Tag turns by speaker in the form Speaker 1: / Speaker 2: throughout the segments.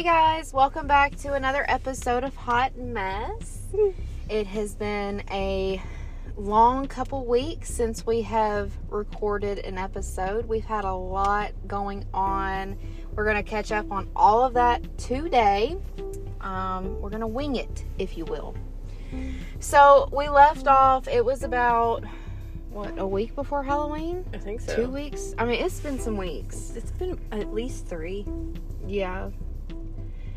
Speaker 1: Hey guys, welcome back to another episode of Hot Mess. It has been a long couple weeks since we have recorded an episode. We've had a lot going on. We're going to catch up on all of that today. Um, we're going to wing it, if you will. So we left off, it was about, what, a week before Halloween?
Speaker 2: I think so.
Speaker 1: Two weeks? I mean, it's been some weeks.
Speaker 2: It's been at least three.
Speaker 1: Yeah.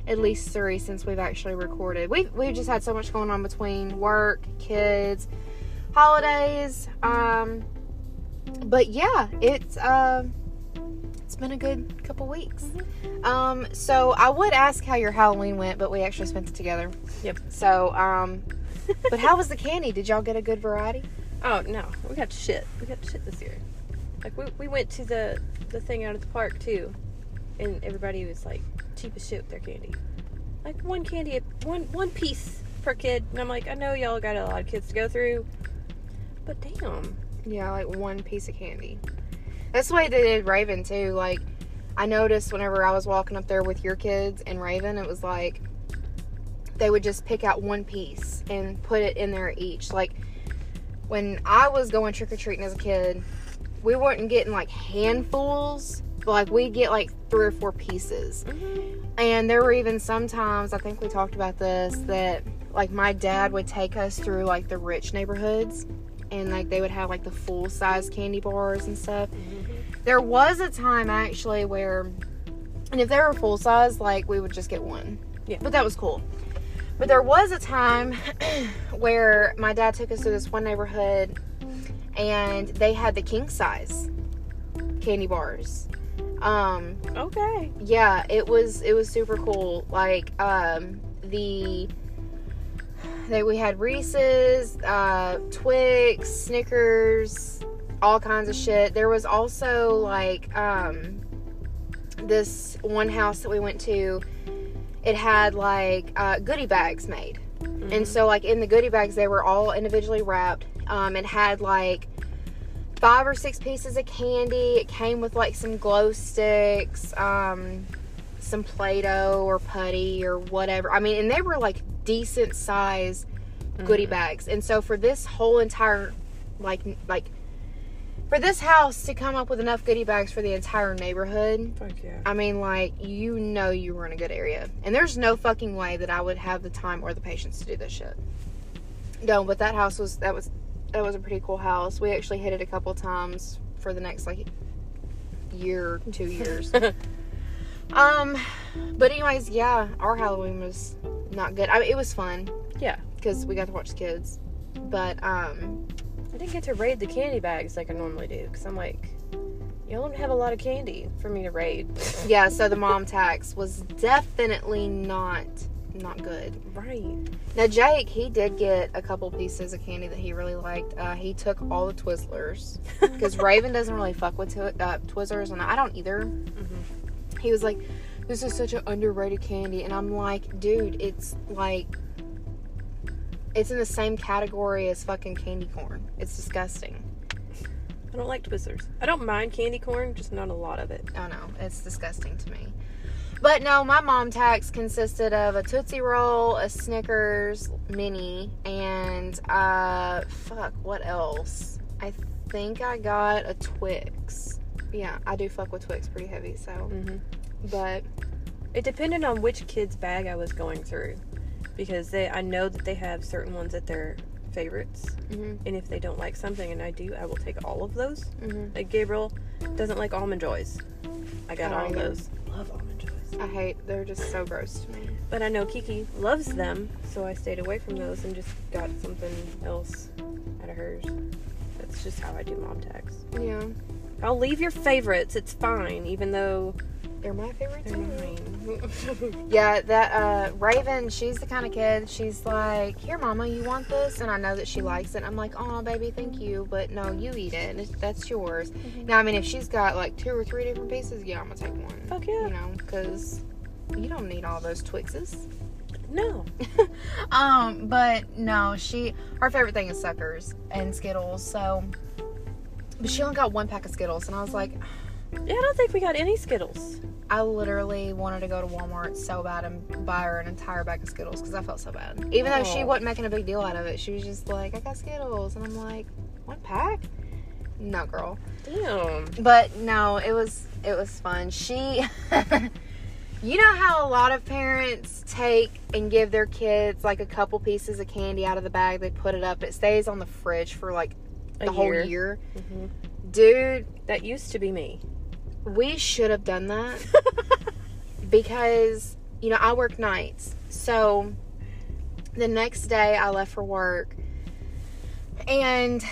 Speaker 1: At least three since we've actually recorded. We've we've just had so much going on between work, kids, holidays. Um but yeah, it's uh it's been a good couple weeks. Um so I would ask how your Halloween went, but we actually spent it together.
Speaker 2: Yep.
Speaker 1: So um but how was the candy? Did y'all get a good variety?
Speaker 2: Oh no, we got shit. We got shit this year. Like we, we went to the the thing out at the park too, and everybody was like cheap as shit with their candy. Like one candy, one one piece per kid, and I'm like, I know y'all got a lot of kids to go through, but damn.
Speaker 1: Yeah, like one piece of candy. That's the way they did Raven too. Like I noticed whenever I was walking up there with your kids and Raven, it was like they would just pick out one piece and put it in there each. Like when I was going trick or treating as a kid, we weren't getting like handfuls, like we'd get like three or four pieces. Mm-hmm. And there were even sometimes, I think we talked about this, that like my dad would take us through like the rich neighborhoods and like they would have like the full size candy bars and stuff. Mm-hmm. There was a time actually where, and if they were full size, like we would just get one.
Speaker 2: Yeah.
Speaker 1: But that was cool. But there was a time where my dad took us to this one neighborhood and they had the king size candy bars. Um,
Speaker 2: Okay.
Speaker 1: yeah, it was it was super cool. Like um the they we had Reese's, uh Twix, Snickers, all kinds of shit. There was also like um this one house that we went to it had like uh goodie bags made. And so like in the goodie bags they were all individually wrapped. Um it had like five or six pieces of candy. It came with like some glow sticks, um, some Play-Doh or putty or whatever. I mean, and they were like decent size goodie bags. And so for this whole entire like like for this house to come up with enough goodie bags for the entire neighborhood,
Speaker 2: Fuck yeah.
Speaker 1: I mean, like, you know you were in a good area. And there's no fucking way that I would have the time or the patience to do this shit. No, but that house was, that was, that was a pretty cool house. We actually hit it a couple times for the next, like, year, two years. um, but anyways, yeah, our Halloween was not good. I mean, it was fun
Speaker 2: Yeah.
Speaker 1: because we got to watch kids. But, um,
Speaker 2: I didn't get to raid the candy bags like I normally do because I'm like, y'all don't have a lot of candy for me to raid.
Speaker 1: yeah, so the mom tax was definitely not, not good.
Speaker 2: right.
Speaker 1: Now Jake, he did get a couple pieces of candy that he really liked. Uh, he took all the Twizzlers because Raven doesn't really fuck with twi- uh, Twizzlers, and I don't either. He was like, "This is such an underrated candy," and I'm like, "Dude, it's like." It's in the same category as fucking candy corn. It's disgusting.
Speaker 2: I don't like Twizzlers. I don't mind candy corn, just not a lot of it.
Speaker 1: I know it's disgusting to me. But no, my mom tax consisted of a Tootsie Roll, a Snickers mini, and uh, fuck, what else? I think I got a Twix. Yeah, I do fuck with Twix pretty heavy, so.
Speaker 2: Mm-hmm.
Speaker 1: But
Speaker 2: It depended on which kid's bag I was going through, because they I know that they have certain ones that they're favorites,
Speaker 1: mhm,
Speaker 2: and if they don't like something and I do, I will take all of those.
Speaker 1: mhm.
Speaker 2: Like Gabriel doesn't like almond joys. I got
Speaker 1: I
Speaker 2: all
Speaker 1: don't
Speaker 2: those. Love almond joys.
Speaker 1: I hate. They're just so gross to me.
Speaker 2: But I know Kiki loves them, so I stayed away from those and just got something else out of hers. That's just how I do mom tax.
Speaker 1: Yeah,
Speaker 2: I'll leave your favorites. It's fine, even though
Speaker 1: they're my favorite
Speaker 2: they're
Speaker 1: too.
Speaker 2: mine.
Speaker 1: Yeah, that uh, Raven, she's the kind of kid. She's like, "Here, Mama, you want this?" And I know that she likes it. I'm like, "Oh, baby, thank you, but no, you eat it. It's, that's yours." Now, I mean, if she's got like two or three different pieces, yeah, I'm gonna take one.
Speaker 2: Fuck yeah.
Speaker 1: You know, because you don't need all those Twixes.
Speaker 2: No.
Speaker 1: um, but no, she her favorite thing is suckers and Skittles. So, but she only got one pack of Skittles, and I was like,
Speaker 2: Yeah, I don't think we got any Skittles.
Speaker 1: I literally wanted to go to Walmart so bad and buy her an entire bag of Skittles because I felt so bad. Even though she wasn't making a big deal out of it, she was just like, "I got Skittles," and I'm like, "One pack?" No, girl.
Speaker 2: Damn.
Speaker 1: But no, it was it was fun. She You know how a lot of parents take and give their kids like a couple pieces of candy out of the bag, they put it up, it stays on the fridge for like
Speaker 2: A
Speaker 1: whole
Speaker 2: year.
Speaker 1: year.
Speaker 2: Mhm.
Speaker 1: Dude,
Speaker 2: That used to be me.
Speaker 1: We should have done that because you know, I work nights. So the next day I left for work and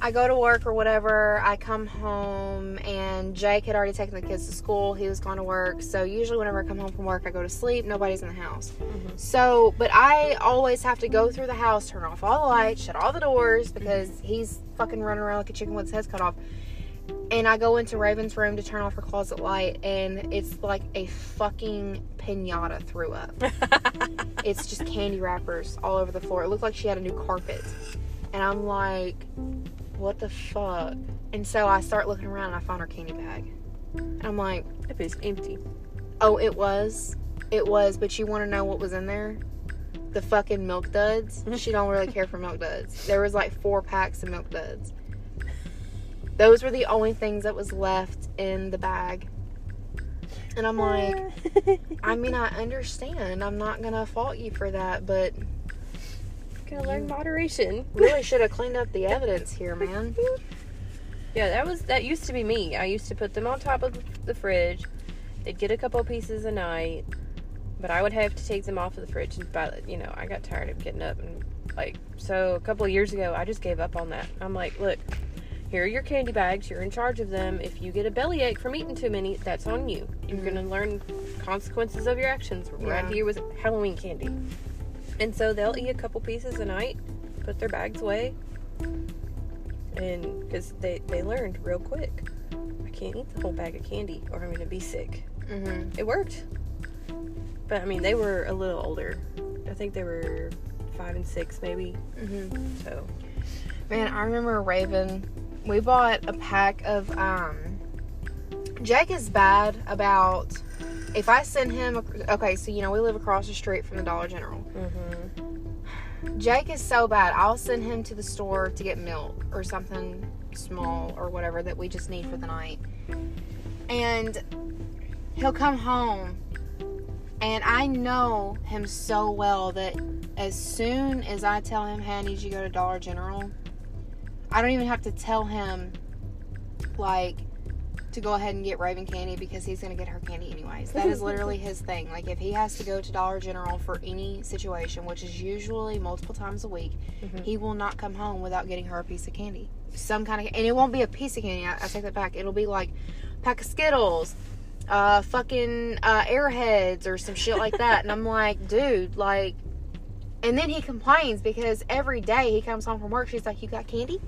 Speaker 1: I go to work or whatever. I come home and Jake had already taken the kids to school. He was going to work. So usually whenever I come home from work, I go to sleep. Nobody's in the house.
Speaker 2: Mhm.
Speaker 1: So, but I always have to go through the house, turn off all the lights, shut all the doors because he's fucking running around like a chicken with his head cut off. And I go into Raven's room to turn off her closet light, and it's like a fucking pinata threw up. it's just candy wrappers all over the floor. It looked like she had a new carpet. And I'm like, what the fuck? And so I start looking around and I find her candy bag. And I'm like,
Speaker 2: It was empty.
Speaker 1: oh, it was. It was, but you want to know what was in there? The fucking milk duds. she don't really care for milk duds. There was like four packs of milk duds. Those were the only things that was left in the bag. And I'm like, I mean, I understand. I'm not gonna fault you for that, but
Speaker 2: Gonna learn moderation.
Speaker 1: really should have cleaned up the evidence here, man.
Speaker 2: Yeah, that was that used to be me. I used to put them on top of the fridge. They'd get a couple pieces a night, but I would have to take them off of the fridge. And by you know, I got tired of getting up and like so. A couple of years ago, I just gave up on that. I'm like, look, here are your candy bags. You're in charge of them. If you get a bellyache from eating too many, that's on you. You're
Speaker 1: Mhm.
Speaker 2: gonna learn consequences of your actions. We're
Speaker 1: Yeah.
Speaker 2: right here with Halloween candy, and so they'll eat a couple pieces a night, put their bags away, and because they they learned real quick i can't eat the whole bag of candy or i'm gonna be sick
Speaker 1: hmm
Speaker 2: it worked but i mean they were a little older i think they were five and six maybe
Speaker 1: hmm
Speaker 2: so
Speaker 1: Man, I remember Raven. We bought a pack of um Jake is bad about if I send him okay, so you know we live across the street from the Dollar General.
Speaker 2: mm-hmm.
Speaker 1: Jake is so bad. I'll send him to the store to get milk or something small or whatever that we just need for the night. And he'll come home and I know him so well that as soon as I tell him, "Hey, I need you to go to Dollar General," I don't even have to tell him like to go ahead and get Raven candy because he's gonna get her candy anyways. That is literally his thing. Like if he has to go to Dollar General for any situation, which is usually multiple times a week,
Speaker 2: Mhm.
Speaker 1: he will not come home without getting her a piece of candy. Some kind of and it won't be a piece of candy. I, I take that back. It'll be like a pack of Skittles, uh, fucking uh, Airheads or some shit like that. and I'm like, dude, like. And then he complains because every day he comes home from work, she's like, "You got candy?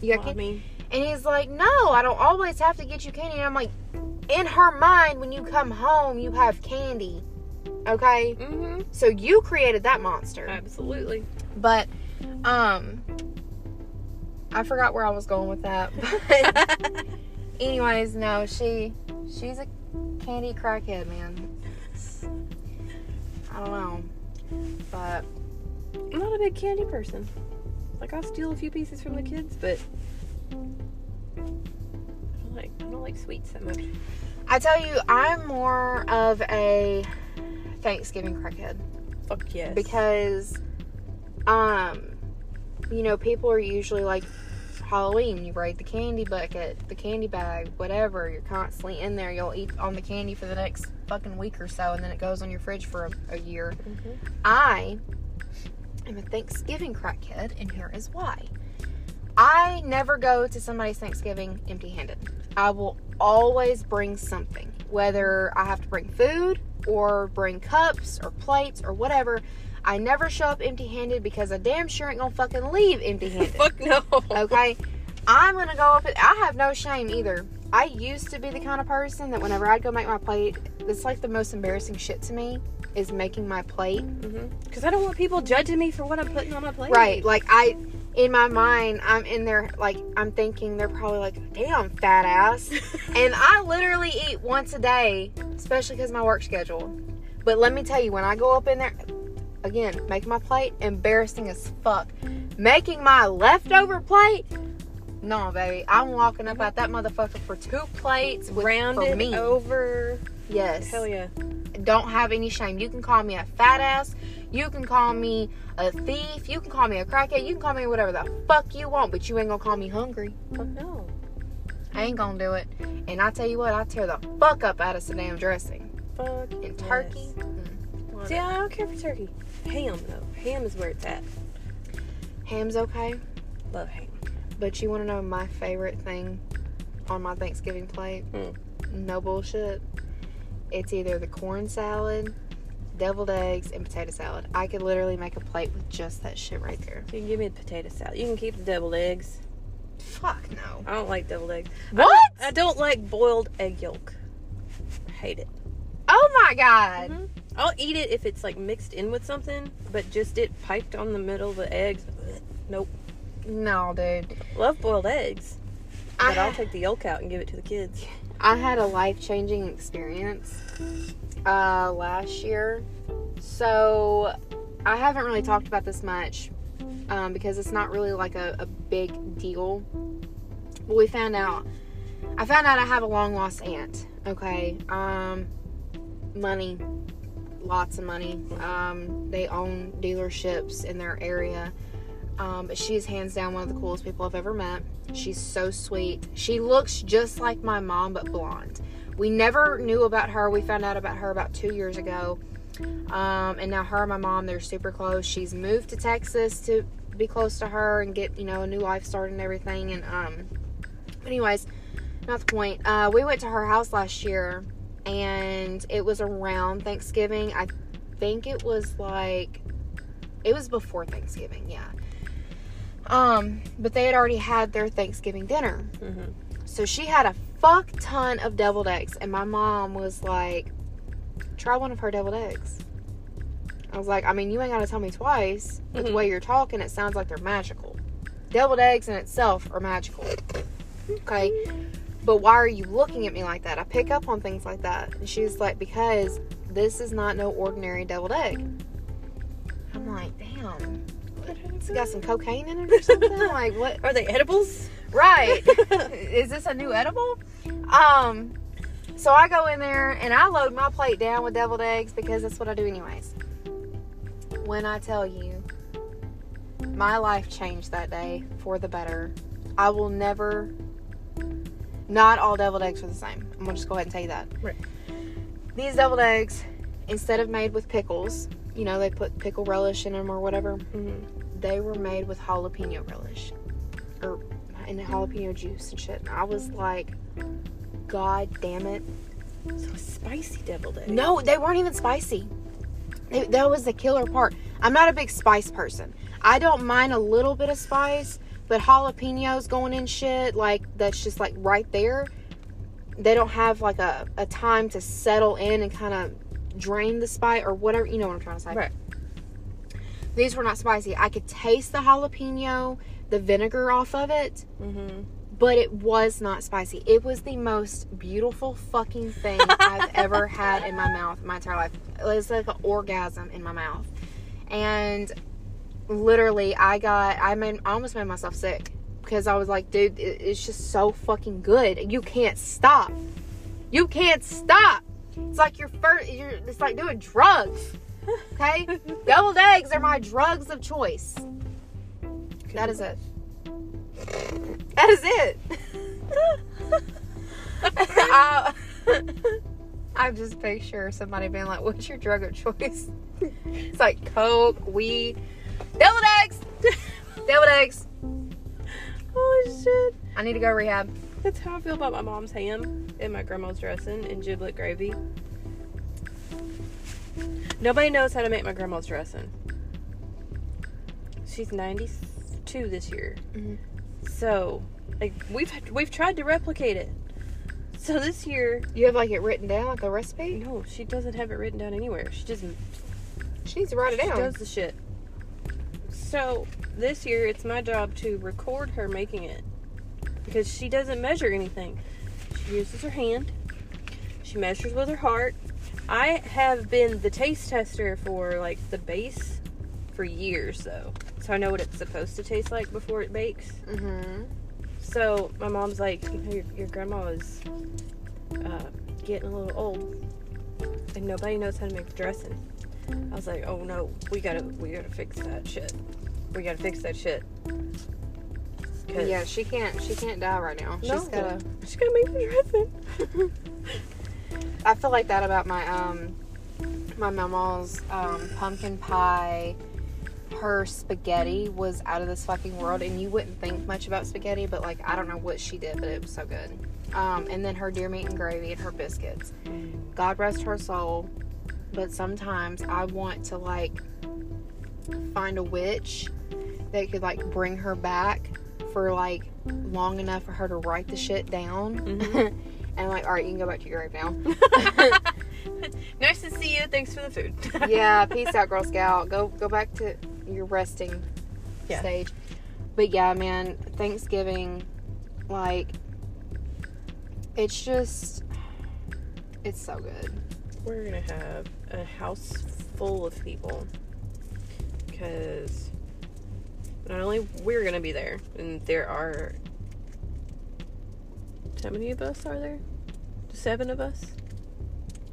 Speaker 1: You got
Speaker 2: Well, I
Speaker 1: candy?"
Speaker 2: mean
Speaker 1: And he's like, No, I don't always have to get you candy. And I'm like, In her mind, when you come home, you have candy. Okay?
Speaker 2: mm-hmm.
Speaker 1: So you created that monster.
Speaker 2: absolutely
Speaker 1: But, um, I forgot where I was going with that. But, anyways, no, she, she's a candy crackhead, man. I don't know. But,
Speaker 2: i'm not a big candy person like i'll steal a few pieces from the kids but i don't like i don't like sweets that much
Speaker 1: I tell you, I'm more of a Thanksgiving crackhead.
Speaker 2: fuck yes
Speaker 1: because um you know people are usually like halloween you raid the candy bucket the candy bag whatever you're constantly in there you'll eat on the candy for the next fucking week or so and then it goes on your fridge for a, a year
Speaker 2: mm-hmm.
Speaker 1: i am a thanksgiving crackhead and here is why i never go to somebody's thanksgiving empty handed i will always bring something whether i have to bring food or bring cups or plates or whatever I never show up empty handed because I damn sure ain't gonna fucking leave empty handed.
Speaker 2: fuck no
Speaker 1: Okay? I'm gonna go up. and I have no shame either. I used to be the kind of person that whenever I'd go make my plate, it's like the most embarrassing shit to me is making my plate. Mm-hmm.
Speaker 2: Because I don't want people judging me for what I'm putting on my plate.
Speaker 1: Right. Like I in my mind, I'm in there like I'm thinking they're probably like, "Damn, fat ass." and I literally eat once a day, especially because my work schedule. But let me tell you, when I go up in there, again, making my plate, embarrassing as fuck. Making my leftover plate, no, baby, I'm walking up at that motherfucker for two plates with,
Speaker 2: Rounded
Speaker 1: me.
Speaker 2: over.
Speaker 1: Yes,
Speaker 2: Hell yeah.
Speaker 1: don't have any shame. You can call me a fat ass. You can call me a thief. You can call me a crackhead. You can call me whatever the fuck you want, but you ain't gonna call me hungry.
Speaker 2: Fuck no.
Speaker 1: I ain't gonna do it. And I tell you what, I tear the fuck up out of some damn dressing.
Speaker 2: Fuck.
Speaker 1: And turkey. mm,
Speaker 2: See, I don't care for turkey. Ham though. Ham is where it's at.
Speaker 1: Ham's okay.
Speaker 2: Love ham.
Speaker 1: But you wanna know my favorite thing on my Thanksgiving plate?
Speaker 2: Hmm.
Speaker 1: No bullshit. It's either the corn salad, deviled eggs, and potato salad. I could literally make a plate with just that shit right there.
Speaker 2: You can give me the potato salad. You can keep the deviled eggs.
Speaker 1: Fuck no.
Speaker 2: I don't like deviled eggs.
Speaker 1: What?
Speaker 2: I don't like boiled egg yolk. I hate it.
Speaker 1: Oh my god.
Speaker 2: Mhm. I'll eat it if it's like mixed in with something, but just it piped on the middle of the eggs. Nope.
Speaker 1: No, dude.
Speaker 2: Love boiled eggs,
Speaker 1: I,
Speaker 2: but I'll take the yolk out and give it to the kids.
Speaker 1: I had a life changing experience uh, last year. So I haven't really talked about this much um, because it's not really like a, a big deal. But we found out. I found out I have a long lost aunt. Okay. Um, money. Lots of money. Um, they own dealerships in their area. Um, but she is hands down one of the coolest people I've ever met. She's so sweet. She looks just like my mom, but blonde. We never knew about her. We found out about her about two years ago. Um, and now her and my mom, they're super close. She's moved to Texas to be close to her and get, you know, a new life started and everything. And, um, anyways, not the point. Uh, we went to her house last year and it was around Thanksgiving. I think it was like, it was before Thanksgiving, yeah. Um, but they had already had their Thanksgiving dinner.
Speaker 2: Mm-hmm.
Speaker 1: So she had a fuck ton of deviled eggs, and my mom was like, "Try one of her deviled eggs." I was like, "I mean, you ain't gotta tell me twice, but the
Speaker 2: Mhm.
Speaker 1: way you're talking, it sounds like they're magical. Deviled eggs in itself are magical, okay? But why are you looking at me like that? I pick up on things like that." And she's like, "Because this is not no ordinary deviled egg." I'm like, "Damn." It's got some cocaine in it or something? like what?
Speaker 2: Are they edibles?
Speaker 1: Right. Is this a new edible? Um, so I go in there and I load my plate down with deviled eggs because that's what I do anyways. When I tell you, my life changed that day for the better. I will never. Not all deviled eggs are the same. I'm gonna just go ahead and tell you that.
Speaker 2: Right.
Speaker 1: These deviled eggs, instead of made with pickles, you know they put pickle relish in them or whatever
Speaker 2: Mm-hmm.
Speaker 1: They were made with jalapeno relish or and the jalapeno juice and shit. And I was like, God damn it.
Speaker 2: So spicy deviled eggs.
Speaker 1: No, they weren't even spicy. They- that was the killer part. I'm not a big spice person. I don't mind a little bit of spice, but jalapenos going in shit, like that's just like right there. They don't have like a, a time to settle in and kind of drain the spice or whatever. You know what I'm trying to say.
Speaker 2: Right.
Speaker 1: These were not spicy. I could taste the jalapeno, the vinegar off of it,
Speaker 2: Mm-hmm.
Speaker 1: but it was not spicy. It was the most beautiful fucking thing I've ever had in my mouth my entire life. It was like an orgasm in my mouth. And literally, I got, I made, I almost made myself sick because I was like, dude, it- it's just so fucking good. You can't stop. You can't stop. It's like your first, you're, it's like doing drugs. Okay? Deviled eggs are my drugs of choice. That is it. That is it. I, uh, I just picture somebody being like, "What's your drug of choice?" It's like coke, weed, deviled eggs, deviled eggs.
Speaker 2: Oh shit.
Speaker 1: I need to go rehab.
Speaker 2: That's how I feel about my mom's ham and my grandma's dressing and giblet gravy. Nobody knows how to make my grandma's dressing. She's 92 this year.
Speaker 1: Mhm.
Speaker 2: So, like we've we've tried to replicate it. So this year,
Speaker 1: You have like it written down, like a recipe.
Speaker 2: no, she doesn't have it written down anywhere. She just
Speaker 1: She needs to write it
Speaker 2: she
Speaker 1: down.
Speaker 2: does the shit. So this year, it's my job to record her making it because she doesn't measure anything. She uses her hand. She measures with her heart. I have been the taste tester for like the base for years though, so I know what it's supposed to taste like before it bakes.
Speaker 1: Mm-hmm.
Speaker 2: So my mom's like, you know, your, your grandma is uh, getting a little old, and nobody knows how to make dressing. I was like, oh no, we gotta, we gotta fix that shit. We gotta fix that shit.
Speaker 1: Yeah, she can't. She can't die right now.
Speaker 2: no,
Speaker 1: She's gotta.
Speaker 2: she's gotta make the dressing.
Speaker 1: I feel like that about my um my mama's um pumpkin pie. Her spaghetti was out of this fucking world, and you wouldn't think much about spaghetti, but like I don't know what she did, but it was so good. Um, and then her deer meat and gravy and her biscuits. God rest her soul. But sometimes I want to like find a witch that could like bring her back for like long enough for her to write the shit down.
Speaker 2: Mhm.
Speaker 1: and like, all right, you can go back to your grave now.
Speaker 2: nice to see you. Thanks for the food.
Speaker 1: yeah, peace out, Girl Scout. Go go back to your resting
Speaker 2: Yeah.
Speaker 1: stage. But yeah, man, Thanksgiving, like, it's just, it's so good.
Speaker 2: We're gonna have a house full of people because not only we're gonna be there, and there are how many of us are there? Seven of us.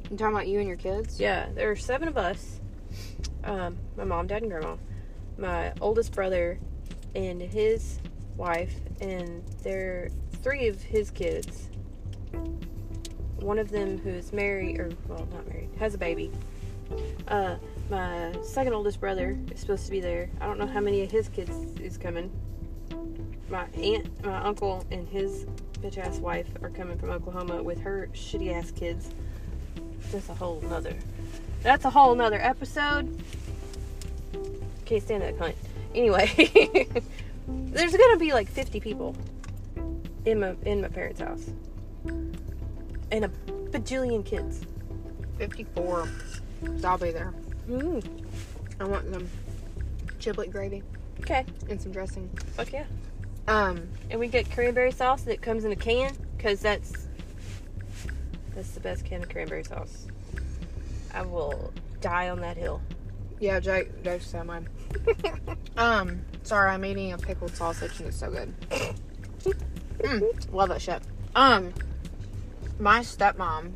Speaker 1: You talking about you and your kids?
Speaker 2: Yeah, there are seven of us. Um, my mom, dad, and grandma. My oldest brother and his wife, and there are three of his kids. One of them who's married, or well, not married, has a baby. Uh, my second oldest brother is supposed to be there. I don't know how many of his kids is coming. My aunt, my uncle, and his bitch ass wife are coming from Oklahoma with her shitty ass kids. That's a whole nother. That's a whole nother episode. Can't stand that cunt. Anyway, there's gonna be like 50 people in my in my parents' house, and a bajillion kids.
Speaker 1: 54. So I'll be there.
Speaker 2: Mm,
Speaker 1: I want some giblet gravy
Speaker 2: okay,
Speaker 1: and some dressing.
Speaker 2: fuck yeah.
Speaker 1: Um,
Speaker 2: And we get cranberry sauce that comes in a can, cause that's that's the best can of cranberry sauce. I will die on that hill.
Speaker 1: yeah, Jake, Jake's same way. Um, sorry, I'm eating a pickled sausage and it's so good. Mm, love that shit. Um, my stepmom.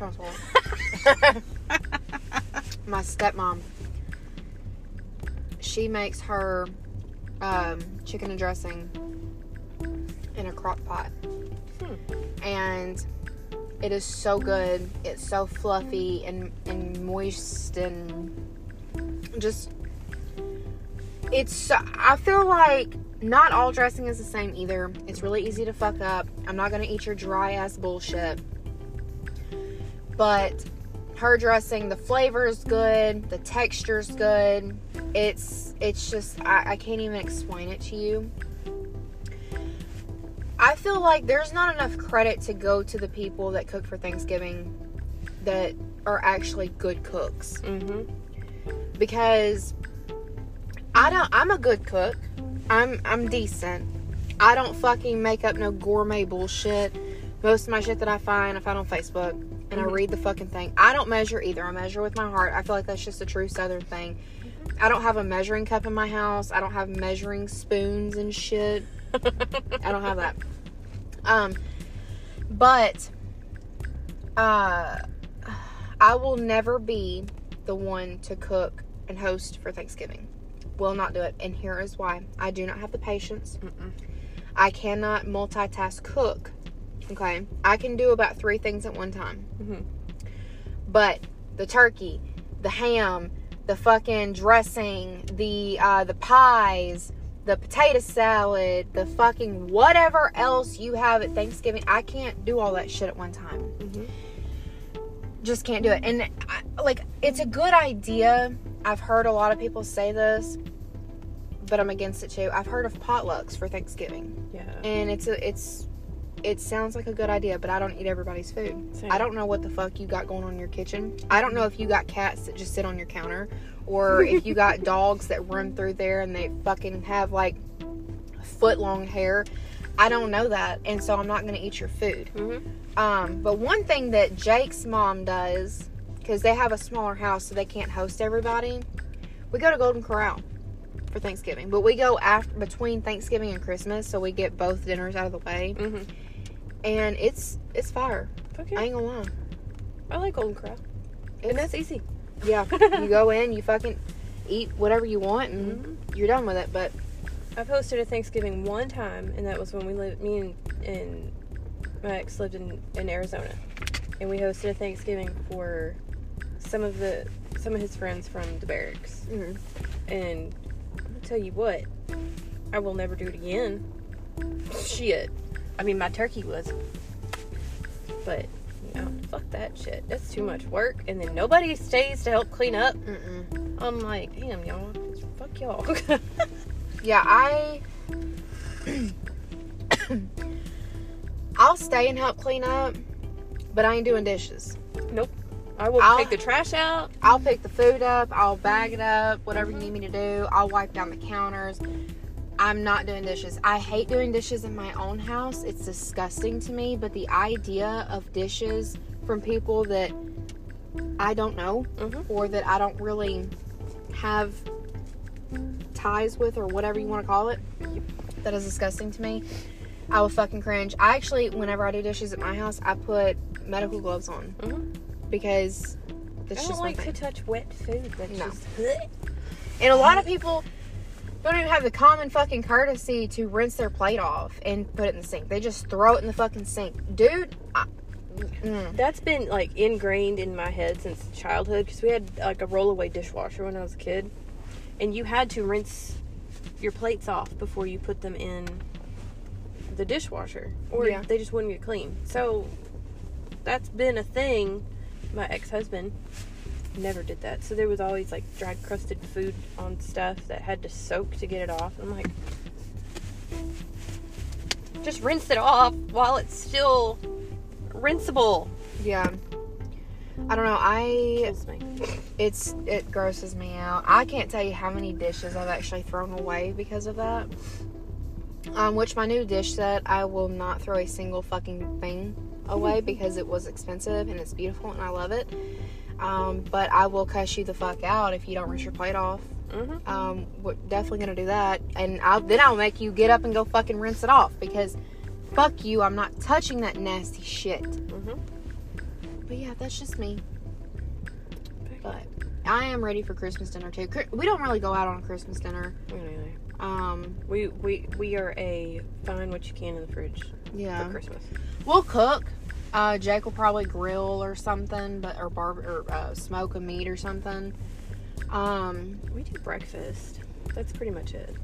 Speaker 1: My stepmom. She makes her um, chicken and dressing in a crock pot,
Speaker 2: Hmm.
Speaker 1: and it is so good. It's so fluffy and and moist and just it's so, I feel like not all dressing is the same either. It's really easy to fuck up. I'm not going to eat your dry ass bullshit. But her dressing, the flavor is good, the texture's good. It's it's just I, I can't even explain it to you. I feel like there's not enough credit to go to the people that cook for Thanksgiving that are actually good cooks
Speaker 2: Mm-hmm.
Speaker 1: because I don't I'm a good cook. I'm I'm decent. I don't fucking make up no gourmet bullshit. Most of my shit that I find I find on Facebook and I
Speaker 2: Mhm.
Speaker 1: read the fucking thing. I don't measure either. I measure with my heart. I feel like that's just a true southern thing. I don't have a measuring cup in my house. I don't have measuring spoons and shit. I don't have that. Um, but uh, I will never be the one to cook and host for Thanksgiving. Will not do it, and here is why: I do not have the patience.
Speaker 2: Mm-mm.
Speaker 1: I cannot multitask cook. Okay, I can do about three things at one time.
Speaker 2: Mhm.
Speaker 1: But the turkey, the ham, the fucking dressing, the uh, the pies, the potato salad, the fucking whatever else you have at Thanksgiving, I can't do all that shit at one time.
Speaker 2: Mhm.
Speaker 1: Just can't do it. And I, like, it's a good idea. I've heard a lot of people say this, but I'm against it too. I've heard of potlucks for Thanksgiving
Speaker 2: Yeah.
Speaker 1: and it's a, it's it sounds like a good idea, but I don't eat everybody's food.
Speaker 2: Same.
Speaker 1: I don't know what the fuck you got going on in your kitchen. I don't know if you got cats that just sit on your counter or if you got dogs that run through there and they fucking have like foot long hair. I don't know that, and so I'm not gonna eat your food.
Speaker 2: Mm-hmm.
Speaker 1: Um, but one thing that Jake's mom does, because they have a smaller house, so they can't host everybody, we go to Golden Corral for Thanksgiving. But we go after between Thanksgiving and Christmas, so we get both dinners out of the way,
Speaker 2: Mm-hmm.
Speaker 1: And it's it's fire.
Speaker 2: Okay.
Speaker 1: I ain't gonna lie.
Speaker 2: I like Golden Corral.
Speaker 1: It's,
Speaker 2: And that's easy.
Speaker 1: yeah, you go in, you fucking eat whatever you want, and
Speaker 2: Mhm.
Speaker 1: you're done with it. But
Speaker 2: I've hosted a Thanksgiving one time, and that was when we lived. Me and, and my ex lived in, in Arizona, and we hosted a Thanksgiving for some of the some of his friends from the barracks.
Speaker 1: mm,
Speaker 2: And I'll tell you what, I will never do it again. Shit. I mean, my turkey was, but you know, fuck that shit. That's too much work, and then nobody stays to help clean up.
Speaker 1: mm-mm.
Speaker 2: I'm like, damn, y'all, fuck y'all.
Speaker 1: yeah, I. I'll stay and help clean up, but I ain't doing dishes.
Speaker 2: nope. I will
Speaker 1: I'll-
Speaker 2: take the trash out.
Speaker 1: I'll pick the food up, I'll bag it up, whatever you need me to do. I'll wipe down the counters. I'm not doing dishes. I hate doing dishes in my own house. It's disgusting to me, but the idea of dishes from people that I don't know
Speaker 2: Mhm.
Speaker 1: or that I don't really have ties with or whatever you want to call it, that is disgusting to me. I will fucking cringe. I actually, whenever I do dishes at my house, I put medical gloves on
Speaker 2: Mhm.
Speaker 1: because
Speaker 2: I don't like to touch wet food. That's
Speaker 1: No.
Speaker 2: just.
Speaker 1: And a lot of people don't even have the common fucking courtesy to rinse their plate off and put it in the sink. They just throw it in the fucking sink. Dude, I, mm,
Speaker 2: That's been like ingrained in my head since childhood because we had like a rollaway dishwasher when I was a kid, and you had to rinse your plates off before you put them in the dishwasher, or
Speaker 1: Yeah.
Speaker 2: they just wouldn't get clean. So that's been a thing. My ex-husband never did that, so there was always like dry crusted food on stuff that had to soak to get it off. I'm like, just rinse it off while it's still rinsable.
Speaker 1: yeah. I don't know. I it's it grosses me out. I can't tell you how many dishes I've actually thrown away because of that. Um, which my new dish set, I will not throw a single fucking thing away because it was expensive and it's beautiful and I love it. Um, but I will cuss you the fuck out if you don't rinse your plate off.
Speaker 2: Mm-hmm.
Speaker 1: Um, we're definitely gonna do that, and I'll, then I'll make you get up and go fucking rinse it off because fuck you, I'm not touching that nasty shit.
Speaker 2: Mm-hmm.
Speaker 1: But yeah, that's just me. But I am ready for Christmas dinner too. We don't really go out on Christmas dinner. Um,
Speaker 2: we we we are a find what you can in the fridge
Speaker 1: yeah,
Speaker 2: for Christmas.
Speaker 1: we'll cook. Uh, Jake will probably grill or something, but or barb or uh, smoke a meat or something. Um,
Speaker 2: We do breakfast. That's pretty much it.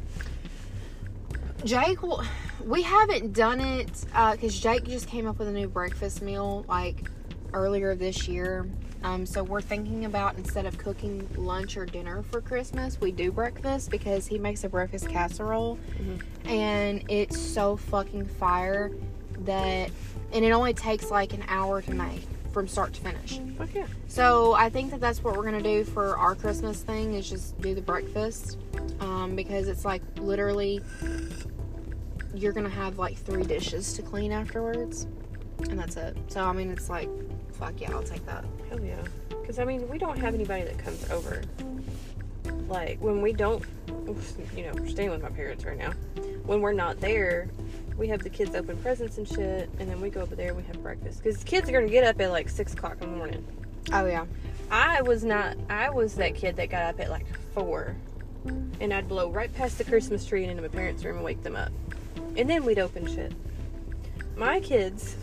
Speaker 1: Jake will. We haven't done it because Jake just came up with a new breakfast meal like earlier this year. Um, so we're thinking about instead of cooking lunch or dinner for Christmas, we do breakfast because he makes a breakfast casserole,
Speaker 2: Mhm.
Speaker 1: and it's so fucking fire that, and it only takes like an hour to make from start to finish.
Speaker 2: Fuck yeah.
Speaker 1: So I think that that's what we're gonna do for our Christmas thing is just do the breakfast, um, because it's like literally you're gonna have like three dishes to clean afterwards, and that's it. So I mean, it's like, fuck yeah, I'll take that.
Speaker 2: Hell yeah. Because I mean, we don't have anybody that comes over. Like when we don't, you know, we're staying with my parents right now. When we're not there, we have the kids open presents and shit, and then we go over there and we have breakfast. Because the kids are gonna get up at like six o'clock in the morning.
Speaker 1: Oh yeah,
Speaker 2: I was not. I was that kid that got up at like four, and I'd blow right past the Christmas tree and into my parents' room and wake them up, and then we'd open shit. My kids,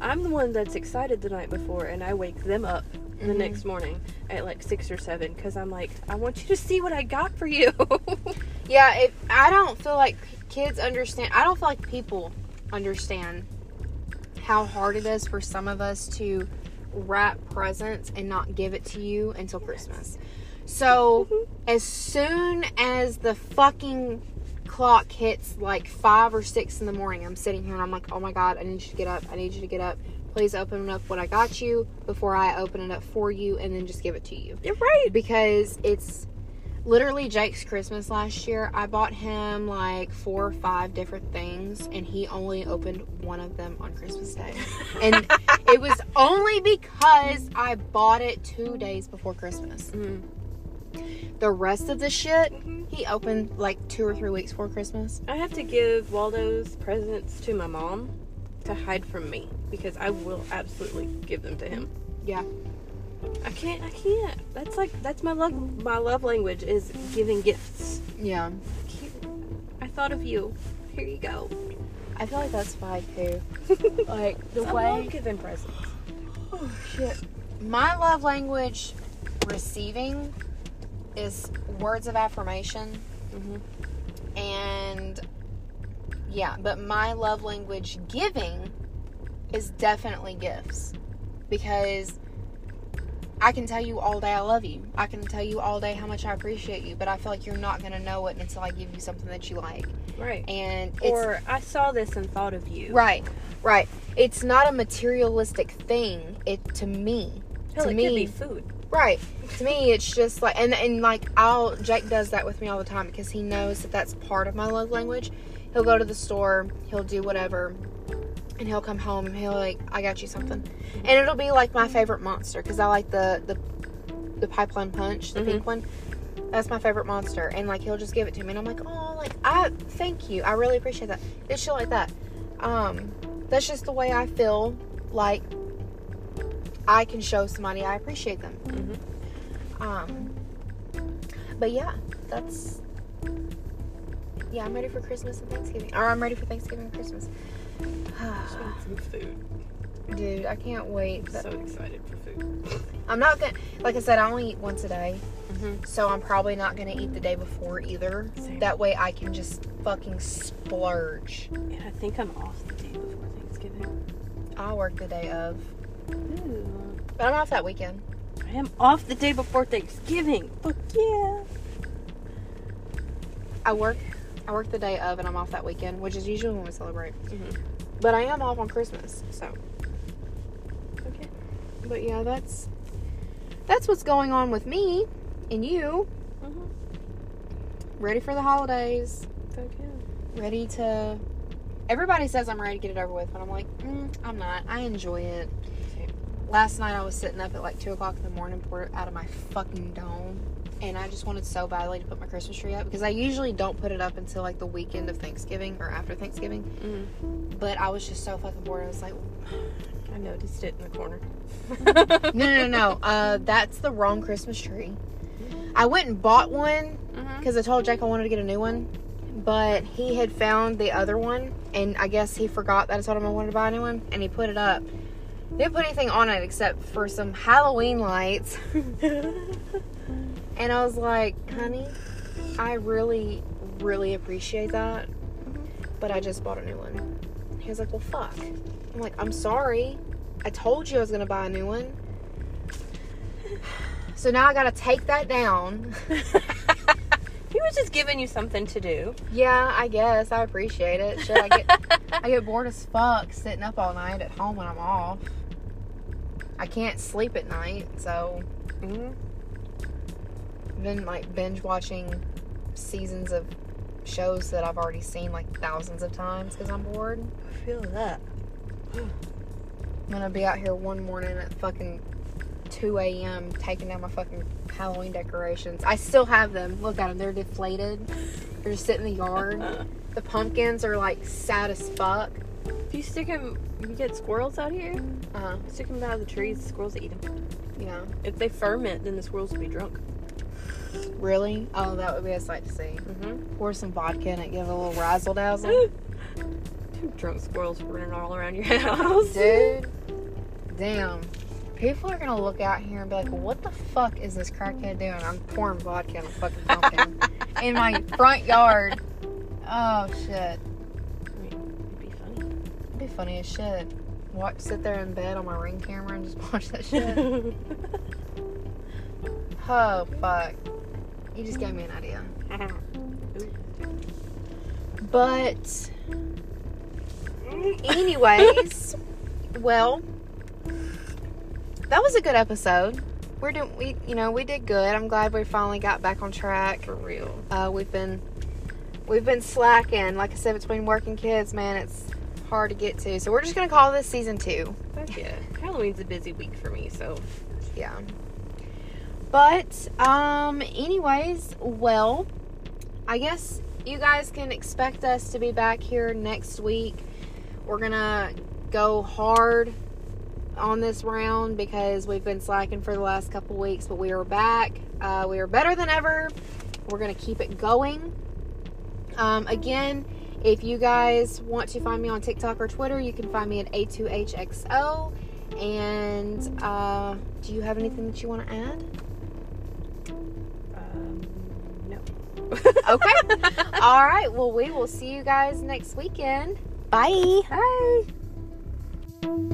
Speaker 2: I'm the one that's excited the night before, and I wake them up the
Speaker 1: Mhm.
Speaker 2: next morning at like six or seven because I'm like, I want you to see what I got for you.
Speaker 1: yeah. If I don't feel like kids understand, I don't feel like people understand how hard it is for some of us to wrap presents and not give it to you until Christmas. So mm-hmm. as soon as the fucking clock hits like five or six in the morning, I'm sitting here and I'm like, oh my god, I need you to get up. I need you to get up. Please open up what I got you before I open it up for you and then just give it to you.
Speaker 2: You're right.
Speaker 1: Because it's literally Jake's Christmas last year. I bought him like four or five different things and he only opened one of them on Christmas Day. And it was only because I bought it two days before Christmas.
Speaker 2: Mhm.
Speaker 1: The rest of the shit,
Speaker 2: Mhm.
Speaker 1: he opened like two or three weeks before Christmas.
Speaker 2: I have to give Waldo's presents to my mom to hide from me because I will absolutely give them to him.
Speaker 1: Yeah.
Speaker 2: I can't. I can't. That's like that's my love. My love language is giving gifts.
Speaker 1: Yeah.
Speaker 2: I, I thought of you. Here you go.
Speaker 1: I feel like that's fine too. Like the way I
Speaker 2: love giving presents.
Speaker 1: Oh shit. My love language receiving is words of affirmation
Speaker 2: Mm-hmm.
Speaker 1: and yeah, but my love language giving is definitely gifts because I can tell you all day I love you. I can tell you all day how much I appreciate you, but I feel like you're not going to know it until I give you something that you like.
Speaker 2: Right.
Speaker 1: And it's
Speaker 2: Or I saw this and thought of you.
Speaker 1: right, right. It's not a materialistic thing. It to me,
Speaker 2: Hell,
Speaker 1: to
Speaker 2: it
Speaker 1: me,
Speaker 2: could be food.
Speaker 1: Right. To me, it's just like, and and like, I'll Jake does that with me all the time because he knows that that's part of my love language. He'll go to the store, he'll do whatever, and he'll come home and he'll like, I got you something, and it'll be like my favorite monster because I like the the the pipeline punch, the
Speaker 2: Mhm.
Speaker 1: pink one. That's my favorite monster, and like he'll just give it to me, and I'm like, oh, like I thank you, I really appreciate that. It's shit like that. Um, that's just the way I feel like I can show somebody I appreciate them.
Speaker 2: Mm-hmm.
Speaker 1: Um, but yeah, that's yeah. I'm ready for Christmas and Thanksgiving, or I'm ready for Thanksgiving and Christmas.
Speaker 2: Some food.
Speaker 1: Dude, I can't wait.
Speaker 2: So excited for food.
Speaker 1: I'm not gonna, like I said, I only eat once a day,
Speaker 2: Mm-hmm.
Speaker 1: so I'm probably not gonna eat the day before either.
Speaker 2: Same.
Speaker 1: That way, I can just fucking splurge.
Speaker 2: And I think I'm off the day before Thanksgiving.
Speaker 1: I'll work the day of,
Speaker 2: Ooh.
Speaker 1: but I'm off that weekend.
Speaker 2: I am off the day before Thanksgiving. Fuck yeah.
Speaker 1: I work, I work the day of, and I'm off that weekend, which is usually when we celebrate.
Speaker 2: Mm-hmm.
Speaker 1: But I am off on Christmas, so.
Speaker 2: Okay.
Speaker 1: But yeah, that's that's what's going on with me and you.
Speaker 2: Mm-hmm.
Speaker 1: Ready for the holidays.
Speaker 2: Okay.
Speaker 1: Ready to. Everybody says I'm ready to get it over with, but I'm like, mm, I'm not. I enjoy it.
Speaker 2: Same.
Speaker 1: Last night I was sitting up at like two o'clock in the morning, poured out of my fucking dome, and I just wanted so badly to put my Christmas tree up because I usually don't put it up until like the weekend of Thanksgiving or after Thanksgiving.
Speaker 2: Mm-hmm.
Speaker 1: But I was just so fucking bored. I was like,
Speaker 2: I noticed it in the corner.
Speaker 1: no, no, no, no. Uh, that's the wrong Christmas tree. I went and bought one
Speaker 2: Mm-hmm.
Speaker 1: because I told Jake I wanted to get a new one, but he had found the other one, and I guess he forgot that I told him I wanted to buy a new one, and he put it up. Didn't put anything on it except for some Halloween lights, and I was like, "Honey, I really, really appreciate that, but I just bought a new one." He was like, "Well, fuck." I'm like, "I'm sorry. I told you I was gonna buy a new one." So now I gotta take that down.
Speaker 2: he was just giving you something to do.
Speaker 1: Yeah, I guess I appreciate it. Shit, I get I get bored as fuck sitting up all night at home when I'm off. I can't sleep at night, so
Speaker 2: Mm-hmm.
Speaker 1: Been like binge watching seasons of shows that I've already seen like thousands of times because I'm bored.
Speaker 2: I feel that.
Speaker 1: I'm gonna be out here one morning at fucking 2 a.m. taking down my fucking Halloween decorations. I still have them. Look at them; they're deflated. They're just sitting in the yard. The pumpkins are like sad as fuck.
Speaker 2: If you stick them, you get squirrels out here.
Speaker 1: Uh huh.
Speaker 2: Stick them out of the trees, the squirrels eat them.
Speaker 1: Yeah.
Speaker 2: If they ferment, then the squirrels will be drunk.
Speaker 1: Really? Oh, that would be a sight to see.
Speaker 2: Mm-hmm.
Speaker 1: Pour some vodka in it, give it a little razzle dazzle.
Speaker 2: Two drunk squirrels running all around your house.
Speaker 1: Dude, damn. People are gonna look out here and be like, what the fuck is this crackhead doing? I'm pouring vodka in a fucking pumpkin in my front yard. Oh shit.
Speaker 2: I mean, it'd be funny.
Speaker 1: It'd be funny as shit. Watch, sit there in bed on my ring camera and just watch that shit. oh fuck. You just gave me an idea. But anyways, well, that was a good episode. We're doing we you know, we did good. I'm glad we finally got back on track.
Speaker 2: For real.
Speaker 1: Uh, we've been we've been slacking. Like I said, between working kids, man, it's hard to get to. So we're just gonna call this season two.
Speaker 2: But yeah, Halloween's a busy week for me, so
Speaker 1: Yeah. But um anyways, well, I guess you guys can expect us to be back here next week. We're to go hard on this round because we've been slacking for the last couple weeks, but we are back. Uh, we are better than ever. We're to keep it going. Um, again, if you guys want to find me on TikTok or Twitter, you can find me at A2HXO. And uh, do you have anything that you want to add? Okay. All right. Well, we will see you guys next weekend. Bye.
Speaker 2: Bye.